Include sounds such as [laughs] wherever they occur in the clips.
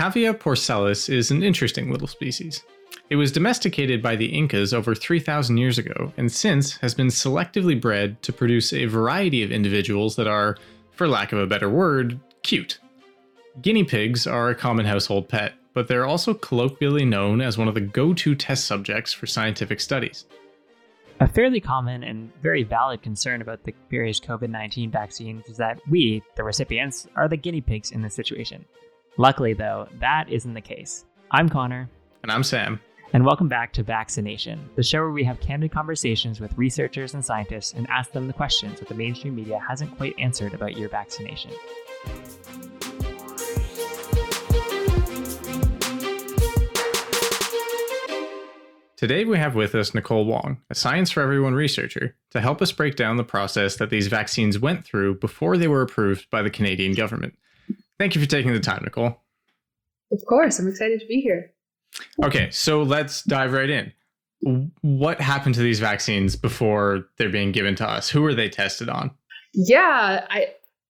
Cavia porcellus is an interesting little species. It was domesticated by the Incas over 3,000 years ago, and since has been selectively bred to produce a variety of individuals that are, for lack of a better word, cute. Guinea pigs are a common household pet, but they're also colloquially known as one of the go to test subjects for scientific studies. A fairly common and very valid concern about the various COVID 19 vaccines is that we, the recipients, are the guinea pigs in this situation. Luckily, though, that isn't the case. I'm Connor. And I'm Sam. And welcome back to Vaccination, the show where we have candid conversations with researchers and scientists and ask them the questions that the mainstream media hasn't quite answered about your vaccination. Today we have with us Nicole Wong, a Science for Everyone researcher, to help us break down the process that these vaccines went through before they were approved by the Canadian government. Thank you for taking the time, Nicole. Of course, I'm excited to be here. Okay, so let's dive right in. What happened to these vaccines before they're being given to us? Who are they tested on? Yeah, I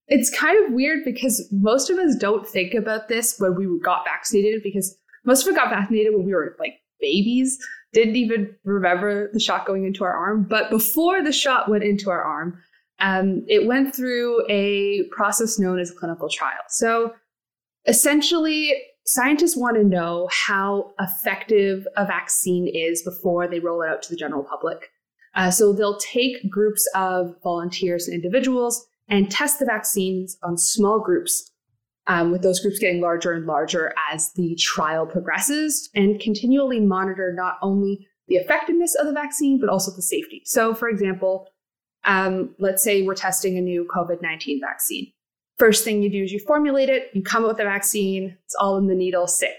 it's kind of weird because most of us don't think about this when we got vaccinated because most of us got vaccinated when we were like babies didn't even remember the shot going into our arm. But before the shot went into our arm, um, it went through a process known as a clinical trial. So essentially, scientists want to know how effective a vaccine is before they roll it out to the general public. Uh, so they'll take groups of volunteers and individuals and test the vaccines on small groups um, with those groups getting larger and larger as the trial progresses, and continually monitor not only the effectiveness of the vaccine, but also the safety. So, for example, um, let's say we're testing a new COVID 19 vaccine. First thing you do is you formulate it, you come up with a vaccine, it's all in the needle, sick.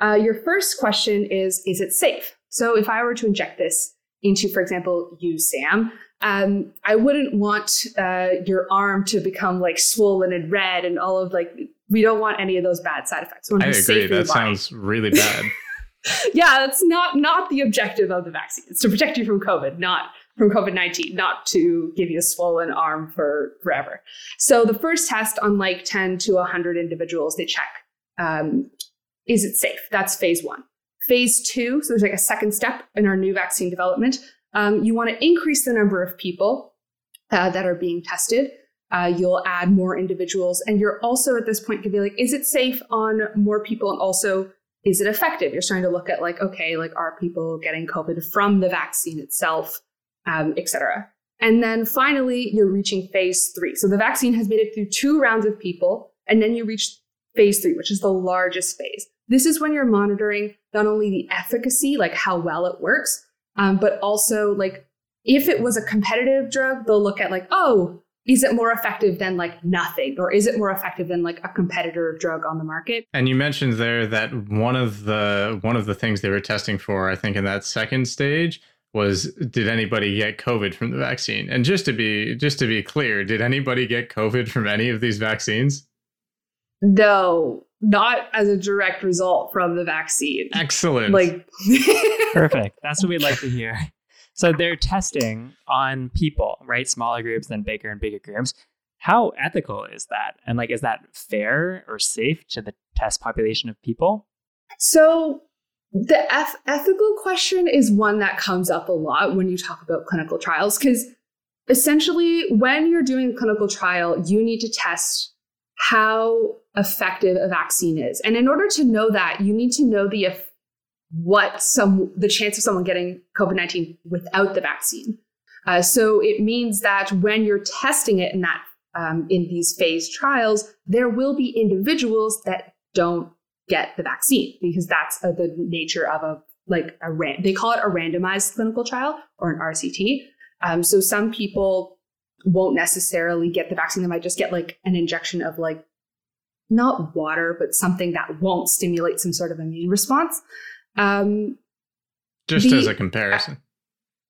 Uh, your first question is Is it safe? So, if I were to inject this into, for example, you, Sam, um, I wouldn't want uh, your arm to become like swollen and red and all of like we don't want any of those bad side effects. I agree. That sounds really bad. [laughs] yeah, that's not not the objective of the vaccine. It's to protect you from COVID, not from COVID nineteen, not to give you a swollen arm for forever. So the first test on like ten to hundred individuals, they check um, is it safe. That's phase one. Phase two, so there's like a second step in our new vaccine development. Um, you want to increase the number of people uh, that are being tested uh, you'll add more individuals. And you're also at this point to be like, is it safe on more people? And also, is it effective? You're starting to look at like, okay, like are people getting COVID from the vaccine itself, um, et cetera. And then finally, you're reaching phase three. So the vaccine has made it through two rounds of people, and then you reach phase three, which is the largest phase. This is when you're monitoring not only the efficacy, like how well it works, um, but also like if it was a competitive drug, they'll look at like, oh, is it more effective than like nothing or is it more effective than like a competitor drug on the market and you mentioned there that one of the one of the things they were testing for i think in that second stage was did anybody get covid from the vaccine and just to be just to be clear did anybody get covid from any of these vaccines no not as a direct result from the vaccine excellent like [laughs] perfect that's what we'd like to hear so they're testing on people, right? Smaller groups, than bigger and bigger groups. How ethical is that? And like, is that fair or safe to the test population of people? So the eth- ethical question is one that comes up a lot when you talk about clinical trials because essentially when you're doing a clinical trial you need to test how effective a vaccine is and in order to know that you need to know the what some the chance of someone getting COVID nineteen without the vaccine. Uh, so it means that when you're testing it in that um, in these phase trials, there will be individuals that don't get the vaccine because that's uh, the nature of a like a ran- they call it a randomized clinical trial or an RCT. Um, so some people won't necessarily get the vaccine; they might just get like an injection of like not water, but something that won't stimulate some sort of immune response. Um, just the, as a comparison. Uh,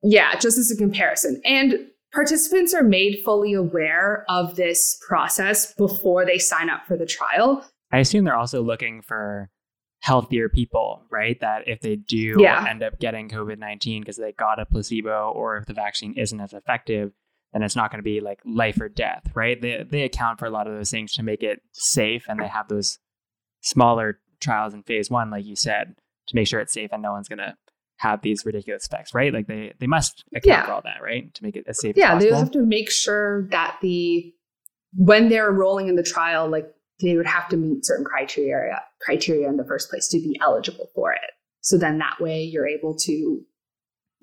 yeah, just as a comparison. And participants are made fully aware of this process before they sign up for the trial. I assume they're also looking for healthier people, right? That if they do yeah. end up getting COVID 19 because they got a placebo or if the vaccine isn't as effective, then it's not going to be like life or death, right? They, they account for a lot of those things to make it safe and they have those smaller trials in phase one, like you said, to make sure it's safe and no one's going to have these ridiculous specs, right? Like they they must account Yeah. for all that, right, to make it as safe yeah, as they have to make sure that the when they're enrolling in the trial, like they would have to meet certain criteria criteria in the first place to be eligible for it. So then that way you're able to,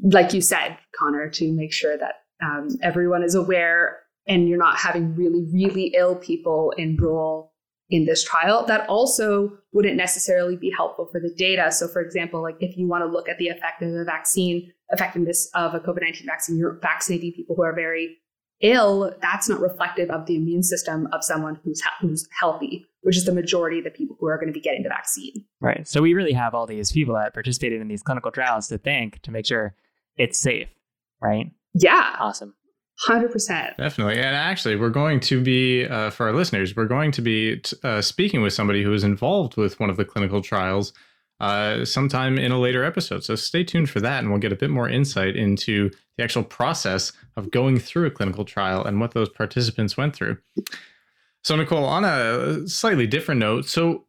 like you said, Connor, to make sure that um, everyone is aware and you're not having really really ill people enroll in this trial. That also wouldn't necessarily be helpful for the data. So, for example, like if you want to look at the effect of a vaccine, effectiveness of a COVID 19 vaccine, you're vaccinating people who are very ill. That's not reflective of the immune system of someone who's, he- who's healthy, which is the majority of the people who are going to be getting the vaccine. Right. So we really have all these people that participated in these clinical trials to thank to make sure it's safe, right? Yeah, Awesome. 100%. Definitely. And actually, we're going to be, uh, for our listeners, we're going to be t- uh, speaking with somebody who is involved with one of the clinical trials uh, sometime in a later episode. So stay tuned for that, and we'll get a bit more insight into the actual process of going through a clinical trial and what those participants went through. So, Nicole, on a slightly different note, so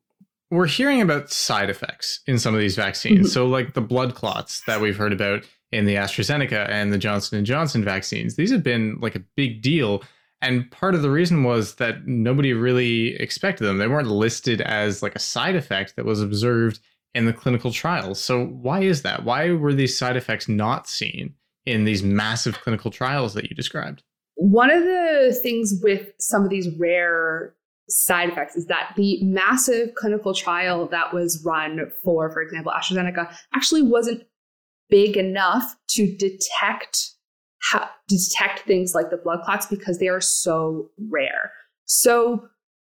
we're hearing about side effects in some of these vaccines. Mhm. So, like the blood clots that we've heard about in the AstraZeneca and the Johnson and Johnson vaccines. These have been like a big deal. And part of the reason was that nobody really expected them. They weren't listed as like a side effect that was observed in the clinical trials. So why is that? Why were these side effects not seen in these massive clinical trials that you described? One of the things with some of these rare side effects is that the massive clinical trial that was run for, for example, AstraZeneca actually wasn't big enough to detect how, detect things like the blood clots because they are so rare. So,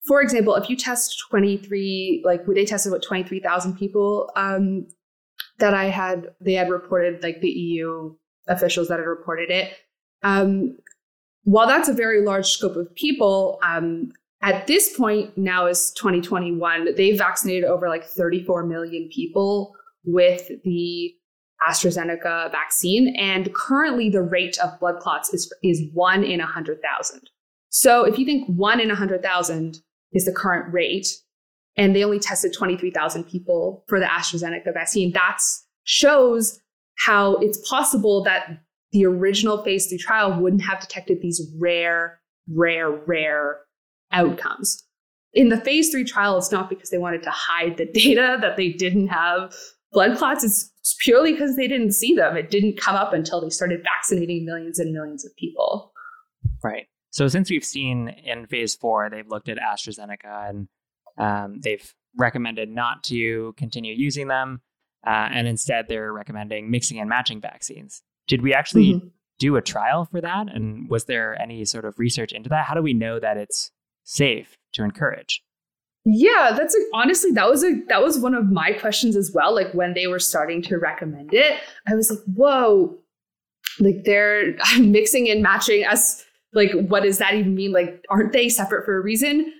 for example, if you test 23, like they tested what 23,000 people um, that I had, they had reported, like the EU officials that had reported it. Um, while that's a very large scope of people, um, at this point now is 2021, they've vaccinated over like 34 million people with the AstraZeneca vaccine, and currently the rate of blood clots is is one in a hundred thousand. So if you think one in a hundred thousand is the current rate, and they only tested 23,000 people for the AstraZeneca vaccine, that shows how it's possible that the original phase three trial wouldn't have detected these rare, rare, rare outcomes. In the phase three trial, it's not because they wanted to hide the data [laughs] that they didn't have blood clots. It's purely because they didn't see them. It didn't come up until they started vaccinating millions and millions of people. Right. So since we've seen in phase four, they've looked at AstraZeneca and um, they've recommended not to continue using them, uh, and instead they're recommending mixing and matching vaccines. Did we actually Mhm. do a trial for that? And was there any sort of research into that? How do we know that it's safe to encourage? Yeah, that's a, honestly that was a that was one of my questions as well. Like when they were starting to recommend it, I was like, "Whoa!" Like they're [laughs] mixing and matching us. Like, what does that even mean? Like, aren't they separate for a reason?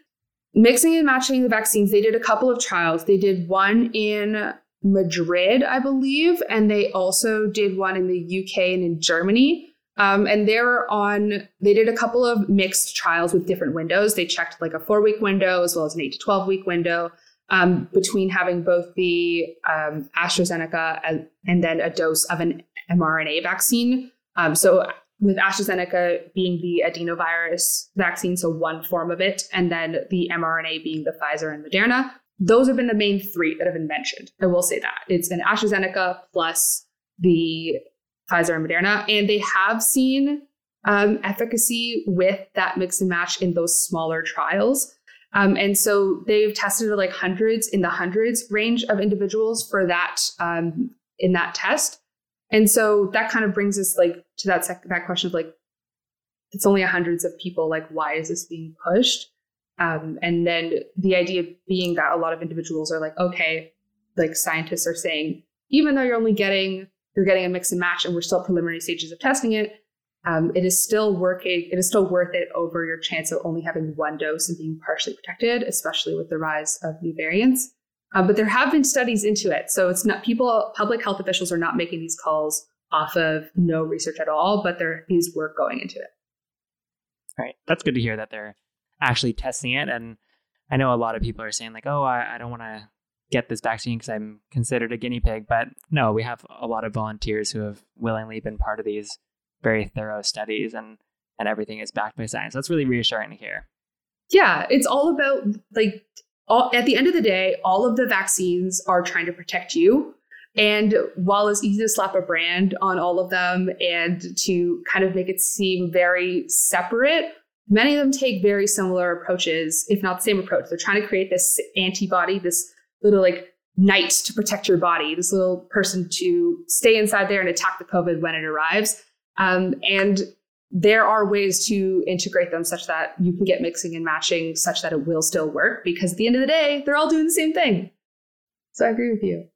Mixing and matching the vaccines. They did a couple of trials. They did one in Madrid, I believe, and they also did one in the UK and in Germany. Um, and they were on, they did a couple of mixed trials with different windows. They checked like a four week window as well as an eight to 12 week window um, between having both the um, AstraZeneca and, and then a dose of an mRNA vaccine. Um, so with AstraZeneca being the adenovirus vaccine, so one form of it, and then the mRNA being the Pfizer and Moderna. Those have been the main three that have been mentioned. I will say that. It's an AstraZeneca plus the Pfizer and Moderna, and they have seen um, efficacy with that mix and match in those smaller trials. Um, and so they've tested like hundreds in the hundreds range of individuals for that um, in that test. And so that kind of brings us like to that sec- that question of like, it's only hundreds of people. Like, why is this being pushed? Um, and then the idea being that a lot of individuals are like, okay, like scientists are saying, even though you're only getting you're getting a mix and match, and we're still preliminary stages of testing it, um, it is still working. It is still worth it over your chance of only having one dose and being partially protected, especially with the rise of new variants. Uh, but there have been studies into it, so it's not people. Public health officials are not making these calls off of no research at all, but there is work going into it. Right. That's good to hear that they're actually testing it. And I know a lot of people are saying like, "Oh, I, I don't want to get this vaccine because I'm considered a guinea pig. But no, we have a lot of volunteers who have willingly been part of these very thorough studies and and everything is backed by science. That's really reassuring to hear. Yeah, it's all about like all, at the end of the day, all of the vaccines are trying to protect you. And while it's easy to slap a brand on all of them and to kind of make it seem very separate, many of them take very similar approaches, if not the same approach. They're trying to create this antibody, this little like knight to protect your body, this little person to stay inside there and attack the COVID when it arrives. Um, and there are ways to integrate them such that you can get mixing and matching such that it will still work because at the end of the day, they're all doing the same thing. So I agree with you.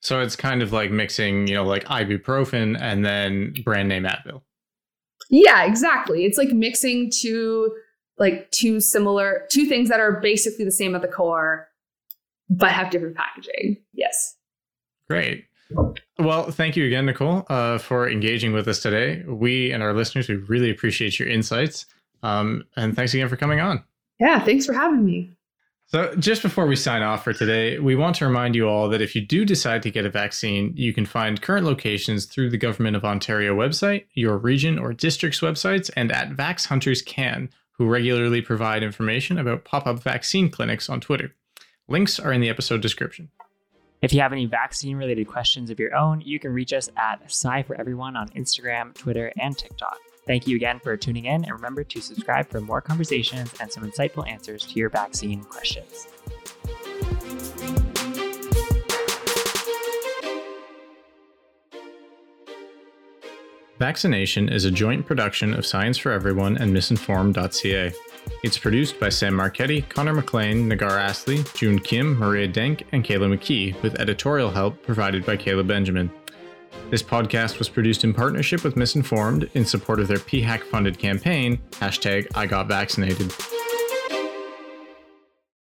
So it's kind of like mixing, you know, like ibuprofen and then brand name Advil. Yeah, exactly. It's like mixing two like two similar two things that are basically the same at the core but have different packaging. Yes. Great. Well, thank you again, Nicole, uh, for engaging with us today. We and our listeners, we really appreciate your insights. Um, and thanks again for coming on. Yeah, thanks for having me. So, just before we sign off for today, we want to remind you all that if you do decide to get a vaccine, you can find current locations through the Government of Ontario website, your region or district's websites, and at Vax Hunters Can, who regularly provide information about pop up vaccine clinics on Twitter. Links are in the episode description. If you have any vaccine related questions of your own, you can reach us at Sci for Everyone on Instagram, Twitter, and TikTok. Thank you again for tuning in, and remember to subscribe for more conversations and some insightful answers to your vaccine questions. Vaccination is a joint production of Science for Everyone and Misinformed.ca. It's produced by Sam Marchetti, Connor McLean, Nagar Astley, June Kim, Maria Denk, and Kayla McKee, with editorial help provided by Kayla Benjamin. This podcast was produced in partnership with Misinformed in support of their PHAC funded campaign, hashtag I Got Vaccinated.